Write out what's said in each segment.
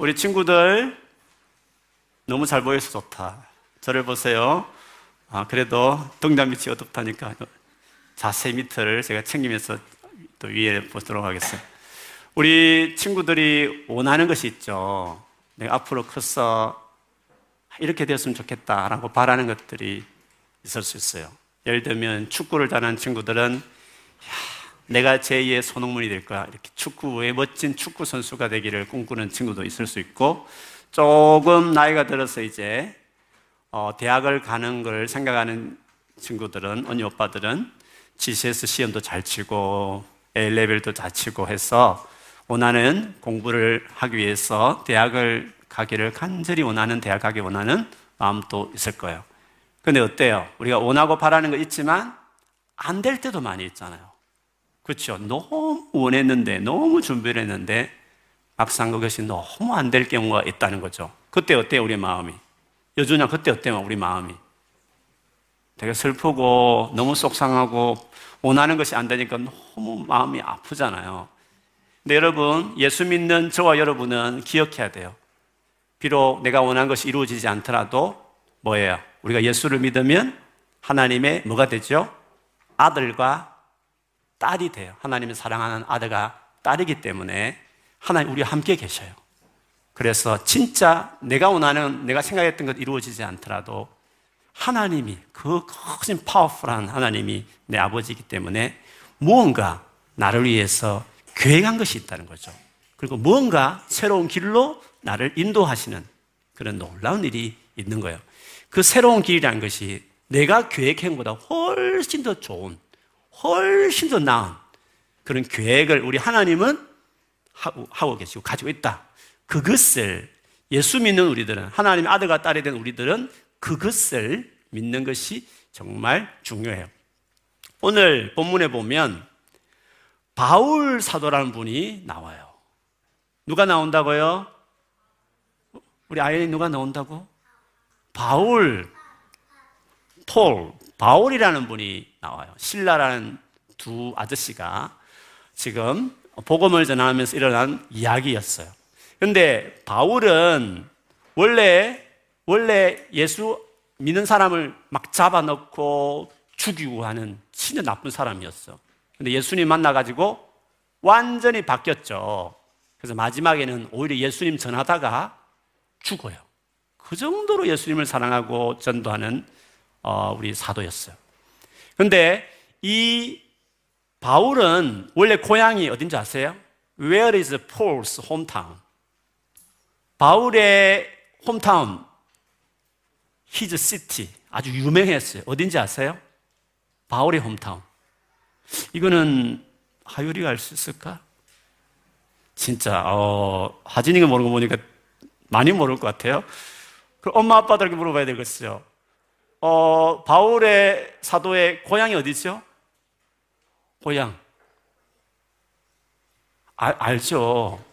우리 친구들 너무 잘 보여서 좋다. 저를 보세요. 아, 그래도 등잔 밑이 어둡다니까 자세 밑을 제가 챙기면서 또 위에 보도록 하겠습니다. 우리 친구들이 원하는 것이 있죠. 내가 앞으로 커서 이렇게 되었으면 좋겠다라고 바라는 것들이 있을 수 있어요. 예를 들면 축구를 잘하는 친구들은 야, 내가 제2의 손흥민이 될 거야. 이렇게 축구의 멋진 축구 선수가 되기를 꿈꾸는 친구도 있을 수 있고 조금 나이가 들어서 이제 어, 대학을 가는 걸 생각하는 친구들은 언니 오빠들은 GCS 시험도 잘 치고 A 레벨도 잘 치고 해서 원하는 공부를 하기 위해서 대학을 가기를 간절히 원하는 대학 가기 원하는 마음도 있을 거예요. 근데 어때요? 우리가 원하고 바라는 거 있지만 안 될 때도 많이 있잖아요. 그렇죠? 너무 원했는데 너무 준비를 했는데 막상 그것이 너무 안 될 경우가 있다는 거죠. 그때 어때요? 우리 마음이? 여주냐 그때 어때요? 우리 마음이? 되게 슬프고 너무 속상하고 원하는 것이 안 되니까 너무 마음이 아프잖아요. 근데 여러분, 예수 믿는 저와 여러분은 기억해야 돼요. 비록 내가 원하는 것이 이루어지지 않더라도 뭐예요? 우리가 예수를 믿으면 하나님의 뭐가 되죠? 아들과 딸이 돼요. 하나님의 사랑하는 아들과 딸이기 때문에 하나님 우리 함께 계셔요. 그래서 진짜 내가 원하는 내가 생각했던 것 이루어지지 않더라도 하나님이 그 크신 파워풀한 하나님이 내 아버지이기 때문에 무언가 나를 위해서 계획한 것이 있다는 거죠. 그리고 무언가 새로운 길로 나를 인도하시는 그런 놀라운 일이 있는 거예요. 그 새로운 길이라는 것이 내가 계획한 것보다 훨씬 더 좋은, 훨씬 더 나은 그런 계획을 우리 하나님은 하고, 계시고 가지고 있다. 그것을 예수 믿는 우리들은, 하나님의 아들과 딸이 된 우리들은 그것을 믿는 것이 정말 중요해요. 오늘 본문에 보면 바울 사도라는 분이 나와요. 누가 나온다고요? 우리 아이는 누가 나온다고? 바울, 폴, 바울이라는 분이 나와요. 신라라는 두 아저씨가 지금 복음을 전하면서 일어난 이야기였어요. 근데 바울은 원래, 원래 예수 믿는 사람을 막 잡아넣고 죽이고 하는 진짜 나쁜 사람이었어. 근데 예수님 만나가지고 완전히 바뀌었죠. 그래서 마지막에는 오히려 예수님 전하다가 죽어요. 그 정도로 예수님을 사랑하고 전도하는 어, 우리 사도였어요. 근데 이 바울은 원래 고향이 어딘지 아세요? Where is Paul's hometown? 바울의 홈타운, his city 아주 유명했어요. 어딘지 아세요? 바울의 홈타운. 이거는 하율이가 알 수 있을까? 진짜 어, 하진이가 모르는 거 보니까 많이 모를 것 같아요. 그 엄마 아빠들에게 물어봐야 되겠어요. 어, 바울의 사도의 고향이 어디죠? 고향. 알, 알죠.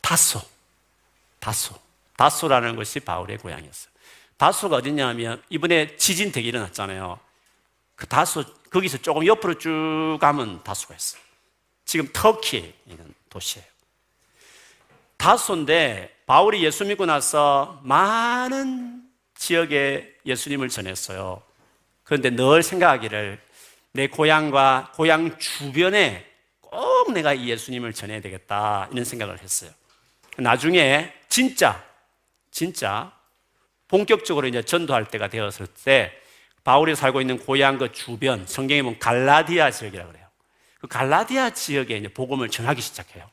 다소. 다소. 다소라는 것이 바울의 고향이었어요. 다소가 어디냐 하면 이번에 지진 되게 일어났잖아요. 그 다소, 거기서 조금 옆으로 쭉 가면 다소가 있어요. 지금 터키에 있는 도시예요. 다소인데 바울이 예수 믿고 나서 많은 지역에 예수님을 전했어요. 그런데 늘 생각하기를 내 고향과 고향 주변에 꼭 내가 이 예수님을 전해야 되겠다 이런 생각을 했어요. 나중에 진짜 진짜 본격적으로 이제 전도할 때가 되었을 때 바울이 살고 있는 고향 그 주변 성경에 보면 갈라디아 지역이라고 그래요. 그 갈라디아 지역에 이제 복음을 전하기 시작해요.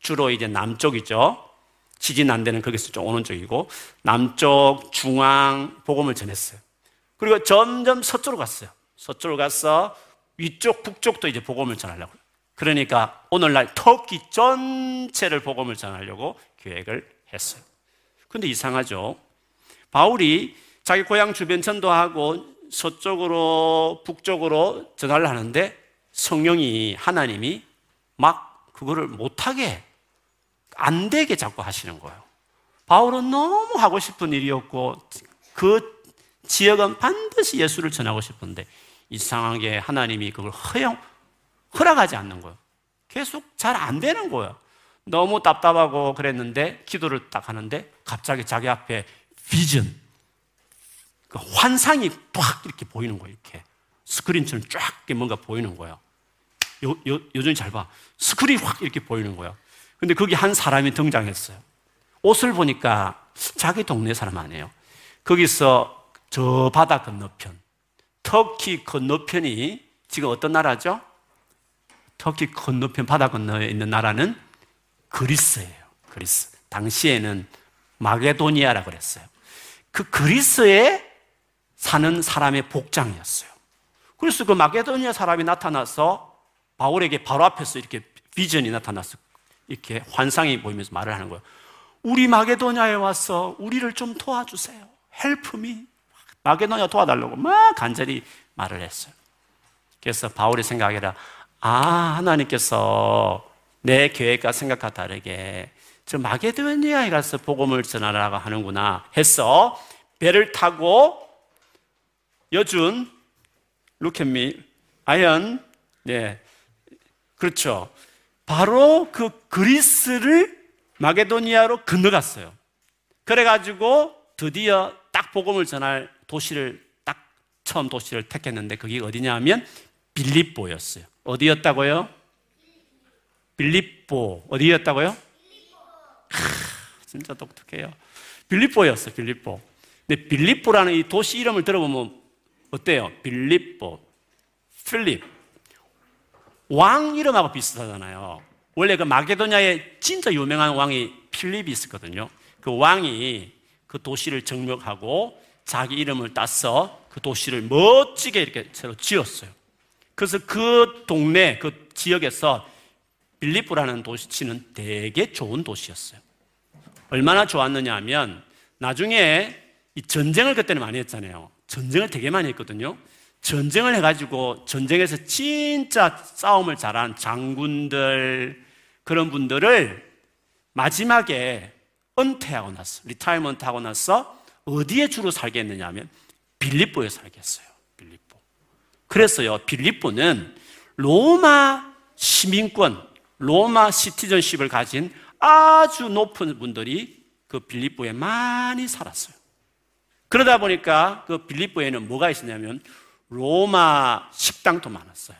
주로 이제 남쪽이죠. 지진 안 되는 거기서 좀 오는 쪽이고 남쪽 중앙 복음을 전했어요. 그리고 점점 서쪽으로 갔어요. 서쪽으로 가서 위쪽 북쪽도 이제 복음을 전하려고. 그러니까 오늘날 터키 전체를 복음을 전하려고 계획을 했어요. 근데 이상하죠. 바울이 자기 고향 주변 전도하고 서쪽으로 북쪽으로 전화를 하는데 성령이 하나님이 막 그거를 못하게 안 되게 자꾸 하시는 거예요. 바울은 너무 하고 싶은 일이었고 그 지역은 반드시 예수를 전하고 싶은데 이상하게 하나님이 그걸 허용 허락하지 않는 거예요. 계속 잘 안 되는 거예요. 너무 답답하고 그랬는데 기도를 딱 하는데 갑자기 자기 앞에 비전, 그 환상이 팍 이렇게 보이는 거예요. 이렇게 스크린처럼 쫙 뭔가 보이는 거예요. 요, 요, 요즘 잘 봐. 스크린 확 이렇게 보이는 거예요. 근데 거기 한 사람이 등장했어요. 옷을 보니까 자기 동네 사람 아니에요. 거기서 저 바다 건너편, 터키 건너편이 지금 어떤 나라죠? 터키 건너편 바다 건너에 있는 나라는 그리스예요. 그리스. 당시에는 마게도니아라 그랬어요. 그 그리스에 사는 사람의 복장이었어요. 그래서 그 마게도니아 사람이 나타나서 바울에게 바로 앞에서 이렇게 비전이 나타났어. 이렇게 환상이 보이면서 말을 하는 거예요. 우리 마게도냐에 와서 우리를 좀 도와주세요. 헬프미. 마게도냐 도와달라고 막 간절히 말을 했어요. 그래서 바울이 생각해라. 아, 하나님께서 내 계획과 생각과 다르게 저 마게도니아에 가서 복음을 전하라고 하는구나 해서 배를 타고 여준, 루켓미, 아연, 네, 그렇죠. 바로 그 그리스를 마게도니아로 건너갔어요. 그래가지고 드디어 딱 복음을 전할 도시를 딱 처음 도시를 택했는데 그게 어디냐 하면 빌립보였어요. 어디였다고요? 빌립보. 어디였다고요? 크, 진짜 독특해요. 빌립보였어요, 빌립보. 근데 빌립보라는 이 도시 이름을 들어보면 어때요? 빌립보, 필립. 왕 이름하고 비슷하잖아요. 원래 그 마게도냐에 진짜 유명한 왕이 필립이 있었거든요. 그 왕이 그 도시를 정복하고 자기 이름을 따서 그 도시를 멋지게 이렇게 새로 지었어요. 그래서 그 동네, 그 지역에서 빌리프라는 도시치는 되게 좋은 도시였어요. 얼마나 좋았느냐 하면 나중에 이 전쟁을 그때는 많이 했잖아요. 전쟁을 되게 많이 했거든요. 전쟁을 해가지고 전쟁에서 진짜 싸움을 잘한 장군들 그런 분들을 마지막에 은퇴하고 나서 retirement 하고 나서 어디에 주로 살겠느냐 하면 빌립보에 살겠어요. 빌립보. 그래서요, 빌립보는 로마 시민권, 로마 citizenship을 가진 아주 높은 분들이 그 빌립보에 많이 살았어요. 그러다 보니까 그 빌립보에는 뭐가 있었냐면 로마 식당도 많았어요.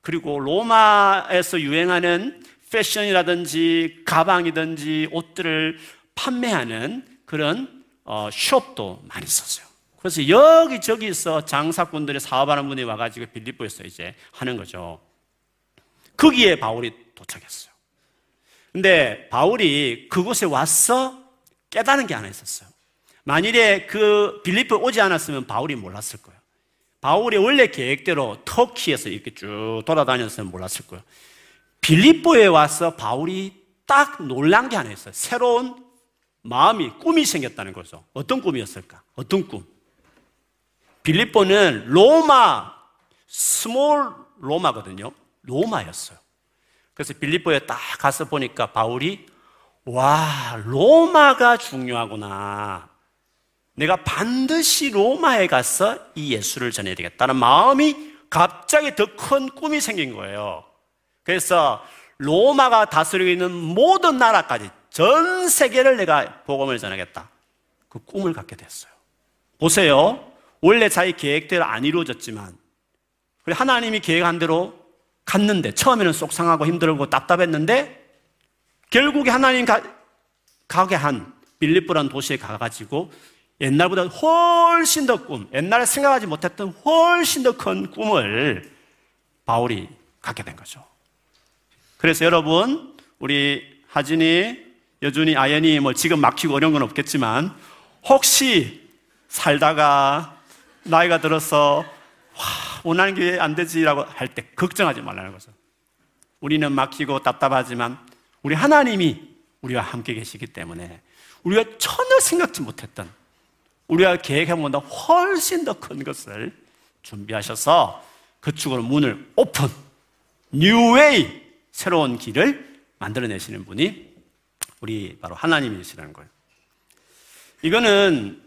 그리고 로마에서 유행하는 패션이라든지 가방이든지 옷들을 판매하는 그런 어, 숍도 많이 있었어요. 그래서 여기저기서 장사꾼들이 사업하는 분이 와가지고 빌립보에서 이제 하는 거죠. 거기에 바울이 도착했어요. 근데 바울이 그곳에 와서 깨달은 게 하나 있었어요. 만일에 그 빌립보 오지 않았으면 바울이 몰랐을 거예요. 바울이 원래 계획대로 터키에서 이렇게 쭉 돌아다녔으면 몰랐을 거예요. 빌립보에 와서 바울이 딱 놀란 게 하나 있어요. 새로운 마음이, 꿈이 생겼다는 거죠. 어떤 꿈이었을까? 어떤 꿈? 빌립보는 로마, small 로마거든요. 로마였어요. 그래서 빌립보에 딱 가서 보니까 바울이 와, 로마가 중요하구나. 내가 반드시 로마에 가서 이 예수를 전해야 되겠다는 마음이 갑자기 더 큰 꿈이 생긴 거예요. 그래서 로마가 다스리고 있는 모든 나라까지 전 세계를 내가 복음을 전하겠다. 그 꿈을 갖게 됐어요. 보세요. 원래 자기 계획대로 안 이루어졌지만 하나님이 계획한 대로 갔는데 처음에는 속상하고 힘들고 답답했는데 결국에 하나님 가, 가게 한 빌립보라는 도시에 가가지고 옛날보다 훨씬 더 꿈, 옛날에 생각하지 못했던 훨씬 더 큰 꿈을 바울이 갖게 된 거죠. 그래서 여러분, 우리 하진이, 여준이, 아연이 뭐 지금 막히고 어려운 건 없겠지만 혹시 살다가 나이가 들어서 와, 원하는 게 안 되지라고 할 때 걱정하지 말라는 거죠. 우리는 막히고 답답하지만 우리 하나님이 우리와 함께 계시기 때문에 우리가 전혀 생각지 못했던 우리가 계획해본 것보다 훨씬 더 큰 것을 준비하셔서 그쪽으로 문을 오픈, 뉴웨이, 새로운 길을 만들어내시는 분이 우리 바로 하나님이시라는 거예요. 이거는,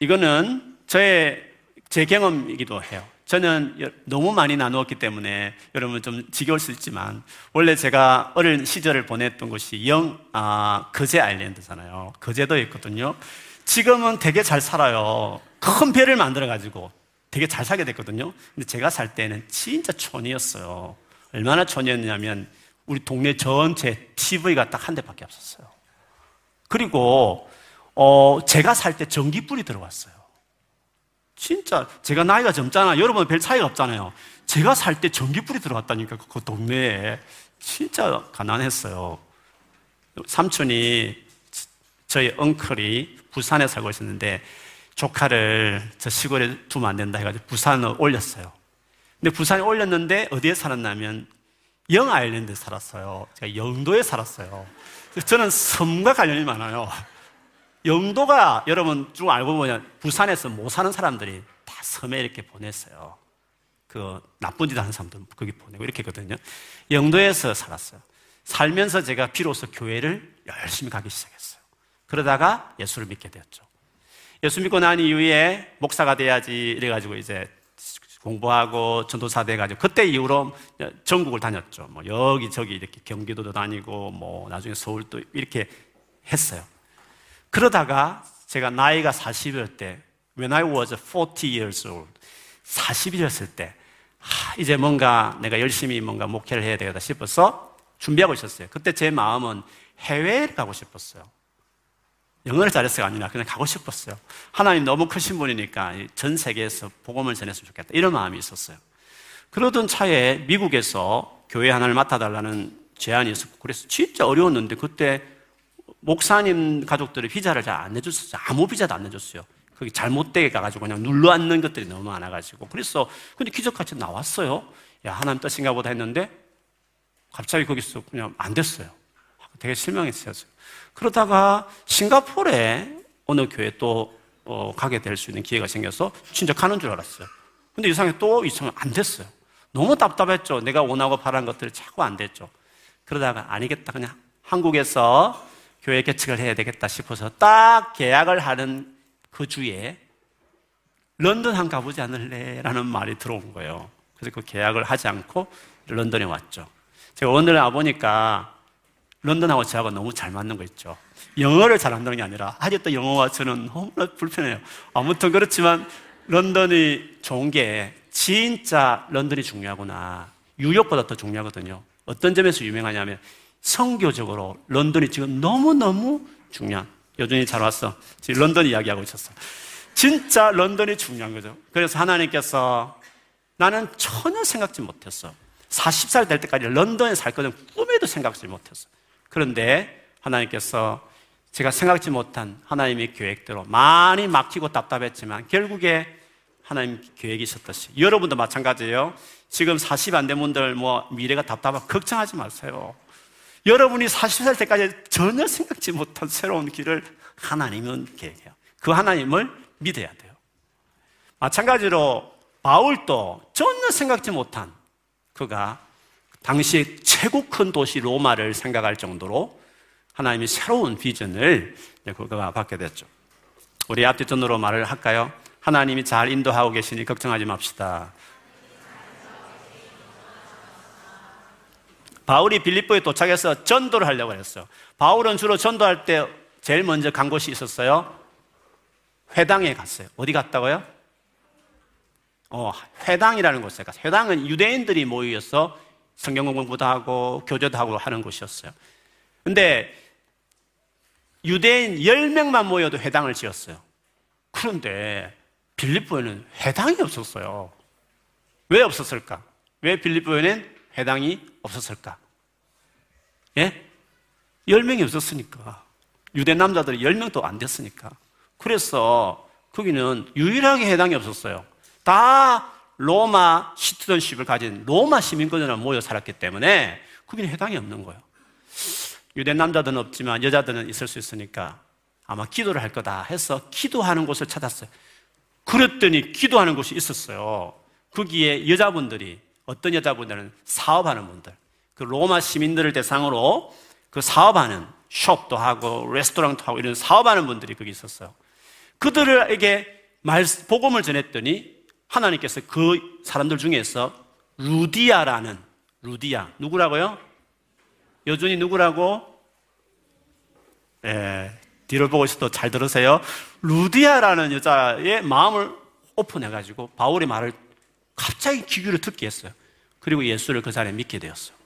이거는 저의, 제 경험이기도 해요. 저는 너무 많이 나누었기 때문에 여러분 좀 지겨울 수 있지만 원래 제가 어린 시절을 보냈던 곳이 영, 아, 거제 아일랜드잖아요. 거제도에 있거든요. 지금은 되게 잘 살아요. 큰 배를 만들어가지고 되게 잘 살게 됐거든요. 근데 제가 살 때는 진짜 촌이었어요. 얼마나 촌이었냐면 우리 동네 전체 TV가 딱 한 대밖에 없었어요. 그리고 어, 제가 살 때 전기불이 들어왔어요. 진짜 제가 나이가 젊잖아. 여러분 별 차이가 없잖아요. 제가 살 때 전기불이 들어왔다니까 그 동네에 진짜 가난했어요. 삼촌이 저희 엉클이 부산에 살고 있었는데 조카를 저 시골에 두면 안 된다 해가지고 부산을 올렸어요. 근데 부산에 올렸는데 어디에 살았냐면 영 아일랜드에 살았어요. 제가 영도에 살았어요. 저는 섬과 관련이 많아요. 영도가 여러분 쭉 알고 보면 부산에서 못 사는 사람들이 다 섬에 이렇게 보냈어요. 그 나쁜 짓 하는 사람들 거기 보내고 이렇게 했거든요. 영도에서 살았어요. 살면서 제가 비로소 교회를 열심히 가기 시작했어요. 그러다가 예수를 믿게 되었죠. 예수 믿고 난 이후에 목사가 돼야지 이래가지고 이제 공부하고 전도사 돼가지고 그때 이후로 전국을 다녔죠. 뭐 여기 저기 이렇게 경기도도 다니고 뭐 나중에 서울도 이렇게 했어요. 그러다가 제가 나이가 40일 때 when I was 40 years old 40이었을 때 하, 이제 뭔가 내가 열심히 뭔가 목회를 해야 되겠다 싶어서 준비하고 있었어요. 그때 제 마음은 해외에 가고 싶었어요. 영어를 잘했어가 아니라 그냥 가고 싶었어요. 하나님 너무 크신 분이니까 전 세계에서 복음을 전했으면 좋겠다. 이런 마음이 있었어요. 그러던 차에 미국에서 교회 하나를 맡아달라는 제안이 있었고, 그래서 진짜 어려웠는데 그때 목사님 가족들이 비자를 잘 안 내줬어요. 아무 비자도 안 내줬어요. 거기 잘못되게 가가지고 그냥 눌러 앉는 것들이 너무 많아가지고. 그래서, 근데 기적같이 나왔어요. 야, 하나님 뜻인가 보다 했는데, 갑자기 거기서 그냥 안 됐어요. 되게 실망했어요. 그러다가 싱가포르에 어느 교회 또 어, 가게 될 수 있는 기회가 생겨서 진짜 가는 줄 알았어요. 근데 이상하게 또 이상하게 안 됐어요. 너무 답답했죠. 내가 원하고 바란 것들이 자꾸 안 됐죠. 그러다가 아니겠다. 그냥 한국에서 교회 개척을 해야 되겠다 싶어서 딱 계약을 하는 그 주에 런던 한 가보지 않을래? 라는 말이 들어온 거예요. 그래서 그 계약을 하지 않고 런던에 왔죠. 제가 오늘 와보니까 런던하고 저하고 너무 잘 맞는 거 있죠. 영어를 잘한다는 게 아니라 아직도 영어와 저는 너무나 불편해요. 아무튼 그렇지만 런던이 좋은 게 진짜 런던이 중요하구나. 뉴욕보다 더 중요하거든요. 어떤 점에서 유명하냐면 성교적으로 런던이 지금 너무너무 중요한 여전히 잘 왔어. 지금 런던 이야기하고 있었어. 진짜 런던이 중요한 거죠. 그래서 하나님께서 나는 전혀 생각지 못했어. 40살 될 때까지 런던에 살 거는 꿈에도 생각지 못했어. 그런데 하나님께서 제가 생각지 못한 하나님의 계획대로 많이 막히고 답답했지만 결국에 하나님 계획이 있었듯이 여러분도 마찬가지예요. 지금 40 안 된 분들 뭐 미래가 답답하고 걱정하지 마세요. 여러분이 40살 때까지 전혀 생각지 못한 새로운 길을 하나님은 계획해요. 그 하나님을 믿어야 돼요. 마찬가지로 바울도 전혀 생각지 못한 그가 당시 최고 큰 도시 로마를 생각할 정도로 하나님이 새로운 비전을 그가 받게 됐죠. 우리 앞뒤전으로 말을 할까요? 하나님이 잘 인도하고 계시니 걱정하지 맙시다. 바울이 빌립보에 도착해서 전도를 하려고 했어요. 바울은 주로 전도할 때 제일 먼저 간 곳이 있었어요. 회당에 갔어요. 어디 갔다고요? 어, 회당이라는 곳에 갔어요. 회당은 유대인들이 모여서 성경 공부도 하고 교제도 하고 하는 곳이었어요. 근데 유대인 10명만 모여도 회당을 지었어요. 그런데 빌립보에는 회당이 없었어요. 왜 없었을까? 왜 빌립보에는 회당이 없었을까? 예? 10명이 없었으니까. 유대 남자들이 10명도 안 됐으니까. 그래서 거기는 유일하게 해당이 없었어요. 다 로마 시티즌십을 가진 로마 시민권자만 모여 살았기 때문에 거기는 해당이 없는 거예요. 유대 남자들은 없지만 여자들은 있을 수 있으니까 아마 기도를 할 거다 해서 기도하는 곳을 찾았어요. 그랬더니 기도하는 곳이 있었어요. 거기에 여자분들이 어떤 여자분들은 사업하는 분들, 그 로마 시민들을 대상으로 그 사업하는 숍도 하고 레스토랑도 하고 이런 사업하는 분들이 거기 있었어요. 그들에게 말 복음을 전했더니 하나님께서 그 사람들 중에서 루디아라는 루디아 누구라고요? 여준이 누구라고? 예, 뒤를 보고 있어도 잘 들으세요. 루디아라는 여자의 마음을 오픈해가지고 바울의 말을 갑자기 귀귀를 듣게 했어요. 그리고 예수를 그 자리에 믿게 되었어요.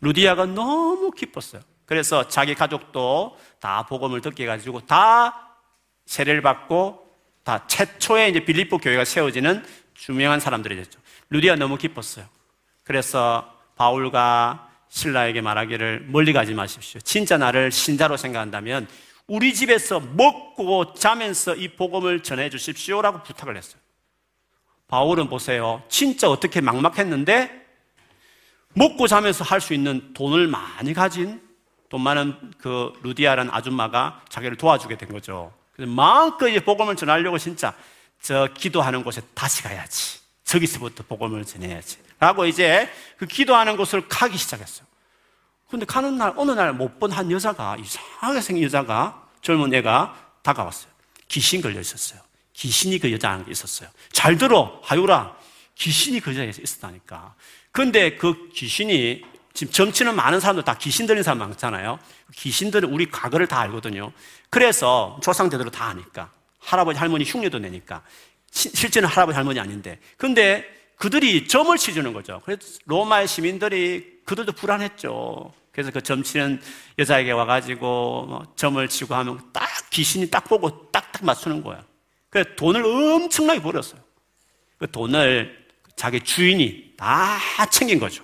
루디아가 너무 기뻤어요. 그래서 자기 가족도 다 복음을 듣게 해가지고 다 세례를 받고 다 최초의 이제 빌립보 교회가 세워지는 유명한 사람들이 됐죠. 루디아 너무 기뻤어요. 그래서 바울과 신라에게 말하기를 멀리 가지 마십시오. 진짜 나를 신자로 생각한다면 우리 집에서 먹고 자면서 이 복음을 전해 주십시오라고 부탁을 했어요. 바울은 보세요. 진짜 어떻게 막막했는데 먹고 자면서 할 수 있는 돈을 많이 가진 돈 많은 그 루디아라는 아줌마가 자기를 도와주게 된 거죠. 그래서 마음껏 이제 복음을 전하려고 진짜 저 기도하는 곳에 다시 가야지. 저기서부터 복음을 전해야지. 라고 이제 그 기도하는 곳을 가기 시작했어요. 근데 가는 날, 어느 날 못 본 한 여자가, 이상하게 생긴 여자가, 젊은 애가 다가왔어요. 귀신 걸려 있었어요. 귀신이 그 여자한테 있었어요. 잘 들어, 하유라. 귀신이 그 여자에 있었다니까. 근데 그 귀신이 지금 점치는 많은 사람들 다 귀신 들린 사람 많잖아요. 귀신들은 우리 과거를 다 알거든요. 그래서 조상대대로 다 아니까. 할아버지, 할머니 흉내도 내니까. 시, 실제는 할아버지, 할머니 아닌데. 근데 그들이 점을 치주는 거죠. 그래서 로마의 시민들이 그들도 불안했죠. 그래서 그 점치는 여자에게 와가지고 뭐 점을 치고 하면 딱 귀신이 딱 보고 딱딱 맞추는 거야. 그래서 돈을 엄청나게 벌었어요. 그 돈을 자기 주인이 다 챙긴 거죠.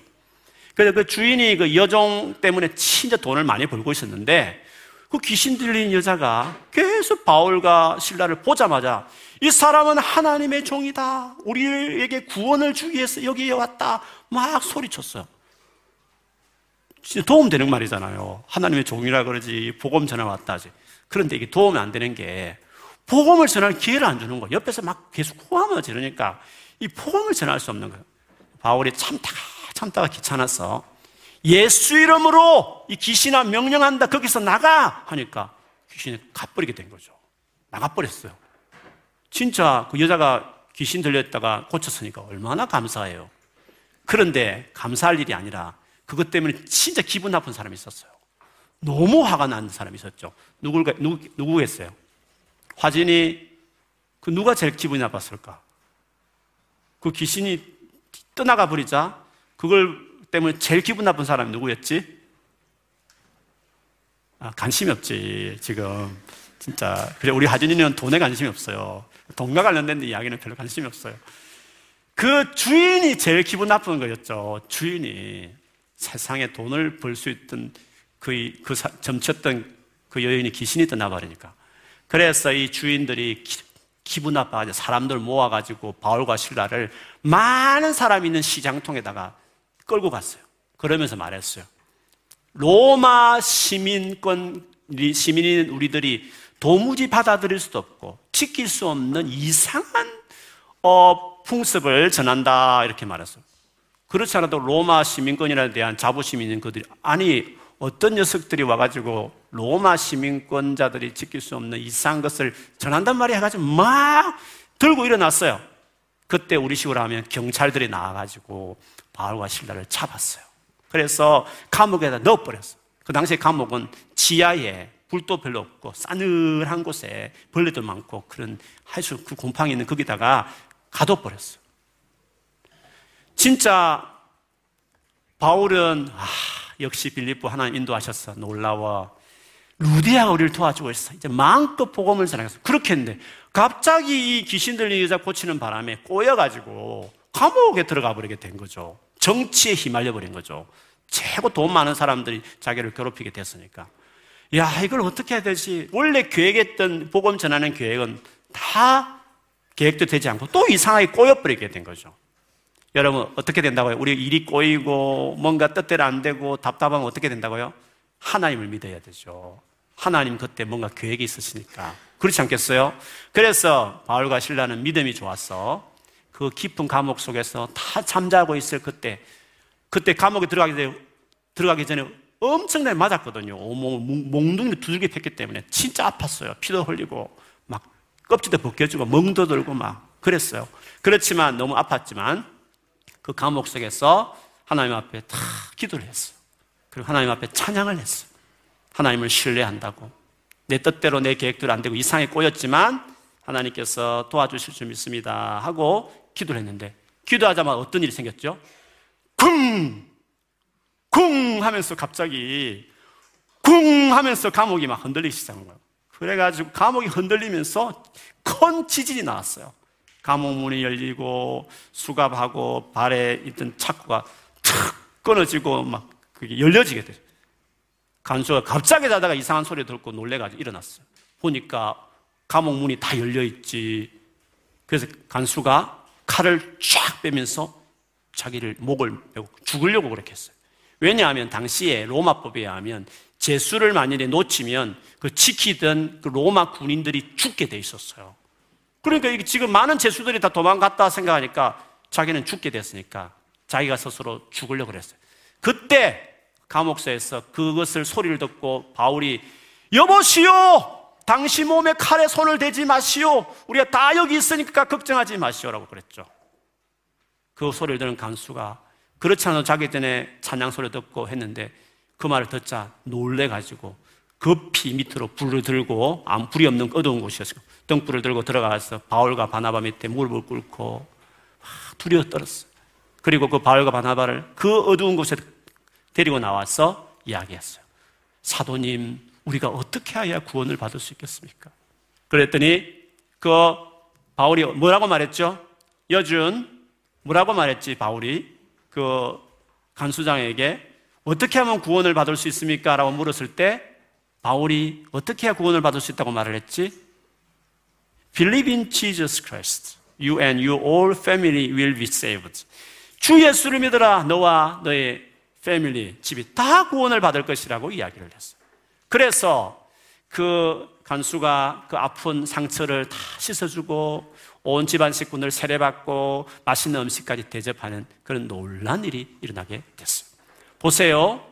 그래서 그 주인이 그 여종 때문에 진짜 돈을 많이 벌고 있었는데 그 귀신 들린 여자가 계속 바울과 신라를 보자마자 이 사람은 하나님의 종이다. 우리에게 구원을 주기 위해서 여기에 왔다. 막 소리쳤어요. 진짜 도움되는 말이잖아요. 하나님의 종이라 그러지, 복음 전화 왔다 하지. 그런데 이게 도움이 안 되는 게, 복음을 전할 기회를 안 주는 거예요. 옆에서 막 계속 호하며 지르니까, 이 복음을 전할 수 없는 거예요. 바울이 참다가 참다가 귀찮아서 예수 이름으로 이 귀신아 명령한다. 거기서 나가! 하니까 귀신이 가버리게 된 거죠. 나가버렸어요. 진짜 그 여자가 귀신 들렸다가 고쳤으니까 얼마나 감사해요. 그런데 감사할 일이 아니라 그것 때문에 진짜 기분 나쁜 사람이 있었어요. 너무 화가 난 사람이 있었죠. 누굴, 누구, 누구겠어요? 화진이 그 누가 제일 기분이 나빴을까? 그 귀신이 떠나가 버리자 그걸 때문에 제일 기분 나쁜 사람이 누구였지? 아, 관심이 없지, 지금. 진짜. 그래, 우리 하진이는 돈에 관심이 없어요. 돈과 관련된 이야기는 별로 관심이 없어요. 그 주인이 제일 기분 나쁜 거였죠. 주인이. 세상에 돈을 벌 수 있던 그, 그 점쳤던 그 여인이 귀신이 떠나버리니까. 그래서 이 주인들이 기분 나빠가지고 사람들 모아가지고 바울과 신라를 많은 사람 있는 시장통에다가 끌고 갔어요. 그러면서 말했어요. 로마 시민권, 시민인 우리들이 도무지 받아들일 수도 없고 지킬 수 없는 이상한 어, 풍습을 전한다. 이렇게 말했어요. 그렇지 않아도 로마 시민권이라에 대한 자부심이 있는 그들이, 아니, 어떤 녀석들이 와가지고 로마 시민권자들이 지킬 수 없는 이상한 것을 전한단 말이 해가지고 막 들고 일어났어요. 그때 우리 식으로 하면 경찰들이 나와가지고 바울과 신라를 잡았어요. 그래서 감옥에다 넣어버렸어요. 그 당시에 감옥은 지하에 불도 별로 없고 싸늘한 곳에 벌레도 많고 그런 할수 그 곰팡이 있는 거기다가 가둬버렸어요. 진짜 바울은 아, 역시 빌립보 하나님 인도하셨어. 놀라워. 루디아가 우리를 도와주고 있어. 이제 마음껏 복음을 전하겠어. 그렇게 했는데, 갑자기 이 귀신 들린 여자 고치는 바람에 꼬여가지고 감옥에 들어가 버리게 된 거죠. 정치에 휘말려 버린 거죠. 최고 돈 많은 사람들이 자기를 괴롭히게 됐으니까. 야, 이걸 어떻게 해야 되지? 원래 계획했던 복음 전하는 계획은 다 계획도 되지 않고 또 이상하게 꼬여버리게 된 거죠. 여러분 어떻게 된다고요? 우리 일이 꼬이고 뭔가 뜻대로 안 되고 답답하면 어떻게 된다고요? 하나님을 믿어야 되죠. 하나님 그때 뭔가 계획이 있으시니까 그렇지 않겠어요? 그래서 바울과 신라는 믿음이 좋았어. 그 깊은 감옥 속에서 다 잠자고 있을 그때 그때 감옥에 들어가기 전에 들어가기 전에 엄청나게 맞았거든요. 온몸 몽둥이 두들겨 팼기 때문에 진짜 아팠어요. 피도 흘리고 막 껍질도 벗겨지고 멍도 들고 막 그랬어요. 그렇지만 너무 아팠지만 그 감옥 속에서 하나님 앞에 다 기도를 했어요. 그리고 하나님 앞에 찬양을 했어요. 하나님을 신뢰한다고. 내 뜻대로 내 계획대로 안 되고 이상에 꼬였지만 하나님께서 도와주실 줄 믿습니다. 하고 기도를 했는데 기도하자마자 어떤 일이 생겼죠? 쿵! 쿵! 하면서 갑자기 쿵! 하면서 감옥이 막 흔들리기 시작한 거예요. 그래가지고 감옥이 흔들리면서 큰 지진이 나왔어요. 감옥 문이 열리고 수갑하고 발에 있던 차구가 탁 끊어지고 막 그게 열려지게 돼요. 간수가 갑자기 자다가 이상한 소리 듣고 놀래가지고 일어났어요. 보니까 감옥 문이 다 열려있지. 그래서 간수가 칼을 쫙 빼면서 자기를 목을 메고 죽으려고 그렇게 했어요. 왜냐하면 당시에 로마법에 의하면 제수를 만일에 놓치면 그 지키던 그 로마 군인들이 죽게 돼 있었어요. 그러니까 이게 지금 많은 제수들이 다 도망갔다 생각하니까 자기는 죽게 됐으니까 자기가 스스로 죽으려고 그랬어요. 그때 감옥소에서 그것을 소리를 듣고 바울이 여보시오! 당신 몸에 칼에 손을 대지 마시오. 우리가 다 여기 있으니까 걱정하지 마시오라고 그랬죠. 그 소리를 듣는 간수가 그렇지 않아도 자기 전에 찬양 소리 듣고 했는데 그 말을 듣자 놀래가지고 급히 밑으로 불을 들고 아무 불이 없는 어두운 곳이었어요. 등불을 들고 들어가서 바울과 바나바 밑에 무릎을 꿇고 두려워 떨었어요. 그리고 그 바울과 바나바를 그 어두운 곳에 데리고 나와서 이야기했어요. 사도님, 우리가 어떻게 해야 구원을 받을 수 있겠습니까? 그랬더니 그 바울이 뭐라고 말했죠? 여준 뭐라고 말했지 바울이 그 간수장에게 어떻게 하면 구원을 받을 수 있습니까? 라고 물었을 때 바울이 어떻게 해야 구원을 받을 수 있다고 말을 했지? Believe in Jesus Christ. You and your whole family will be saved. 주 예수를 믿어라. 너와 너의 패밀리, 집이 다 구원을 받을 것이라고 이야기를 했어요. 그래서 그 간수가 그 아픈 상처를 다 씻어주고 온 집안 식구들 세례받고 맛있는 음식까지 대접하는 그런 놀란 일이 일어나게 됐어요. 보세요.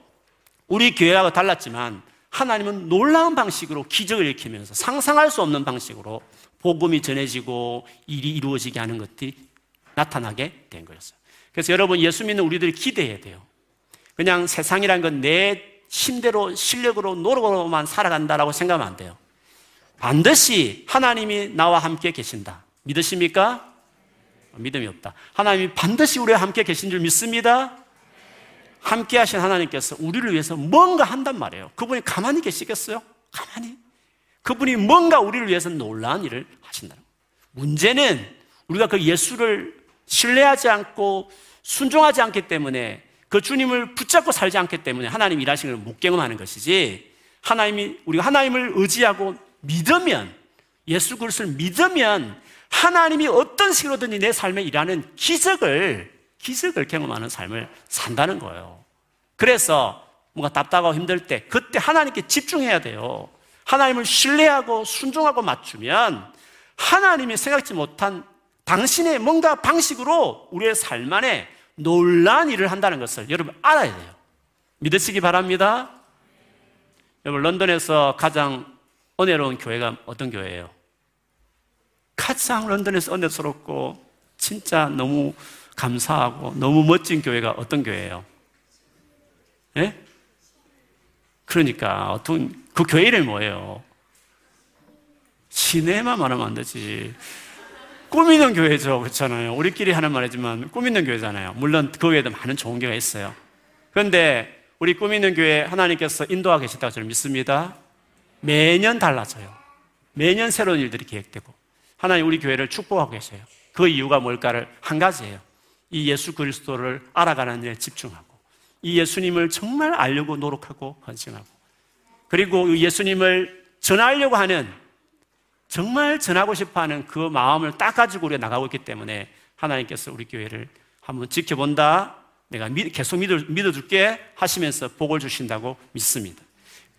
우리 교회하고 달랐지만 하나님은 놀라운 방식으로 기적을 일으키면서 상상할 수 없는 방식으로 복음이 전해지고 일이 이루어지게 하는 것들이 나타나게 된 거였어요. 그래서 여러분 예수 믿는 우리들이 기대해야 돼요. 그냥 세상이란 건 내 힘대로 실력으로 노력으로만 살아간다라고 생각하면 안 돼요. 반드시 하나님이 나와 함께 계신다. 믿으십니까? 믿음이 없다. 하나님이 반드시 우리와 함께 계신 줄 믿습니다. 함께 하신 하나님께서 우리를 위해서 뭔가 한단 말이에요. 그분이 가만히 계시겠어요? 가만히. 그분이 뭔가 우리를 위해서 놀라운 일을 하신다는 거예요. 문제는 우리가 그 예수를 신뢰하지 않고 순종하지 않기 때문에 그 주님을 붙잡고 살지 않기 때문에 하나님 일하시는 걸 못 경험하는 것이지 하나님이 우리가 하나님을 의지하고 믿으면 예수 그리스도를 믿으면 하나님이 어떤 식으로든지 내 삶에 일하는 기적을 기적을 경험하는 삶을 산다는 거예요. 그래서 뭔가 답답하고 힘들 때 그때 하나님께 집중해야 돼요. 하나님을 신뢰하고 순종하고 맞추면 하나님이 생각지 못한 당신의 뭔가 방식으로 우리의 삶 안에 놀란 일을 한다는 것을 여러분 알아야 돼요. 믿으시기 바랍니다. 여러분, 런던에서 가장 은혜로운 교회가 어떤 교회예요? 가장 런던에서 은혜스럽고 진짜 너무 감사하고 너무 멋진 교회가 어떤 교회예요? 예? 그러니까 어떤 그 교회 이름이 뭐예요? 시내만 말하면 안 되지. 꾸미는 교회죠. 그렇잖아요. 우리끼리 하는 말이지만 꾸미는 교회잖아요. 물론 그 외에도 많은 좋은 교회가 있어요. 그런데 우리 꾸미는 교회 하나님께서 인도하고 계시다고 저는 믿습니다. 매년 달라져요. 매년 새로운 일들이 계획되고 하나님 우리 교회를 축복하고 계세요. 그 이유가 뭘까를 한 가지예요. 이 예수 그리스도를 알아가는 일에 집중하고 이 예수님을 정말 알려고 노력하고 헌신하고 그리고 예수님을 전하려고 하는 정말 전하고 싶어 하는 그 마음을 딱 가지고 우리가 나가고 있기 때문에 하나님께서 우리 교회를 한번 지켜본다. 내가 계속 믿어, 믿어줄게 하시면서 복을 주신다고 믿습니다.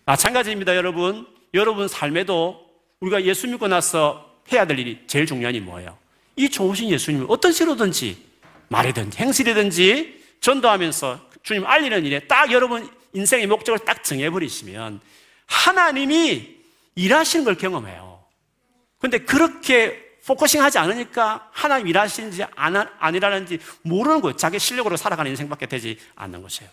마찬가지입니다, 여러분. 여러분 삶에도 우리가 예수 믿고 나서 해야 될 일이 제일 중요한 이 뭐예요? 이 좋으신 예수님을 어떤 식으로든지 말이든지 행실이든지 전도하면서 주님 알리는 일에 딱 여러분 인생의 목적을 딱 정해버리시면 하나님이 일하시는 걸 경험해요. 근데 그렇게 focusing 하지 않으니까 하나님 일하시는지 안, 아니라는지 모르는 거예요. 자기 실력으로 살아가는 인생밖에 되지 않는 것이에요.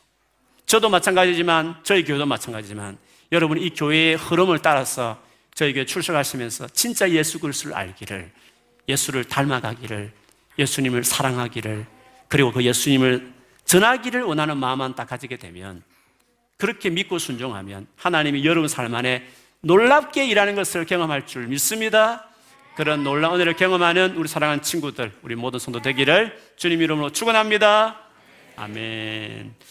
저도 마찬가지지만 저희 교회도 마찬가지지만 여러분 이 교회의 흐름을 따라서 저희 교회 출석하시면서 진짜 예수 그리스도를 알기를 예수를 닮아가기를 예수님을 사랑하기를 그리고 그 예수님을 전하기를 원하는 마음만 딱 가지게 되면 그렇게 믿고 순종하면 하나님이 여러분 삶 안에 놀랍게 일하는 것을 경험할 줄 믿습니다. 그런 놀라운 은혜를 경험하는 우리 사랑하는 친구들, 우리 모든 성도 되기를 주님 이름으로 축원합니다. 아멘.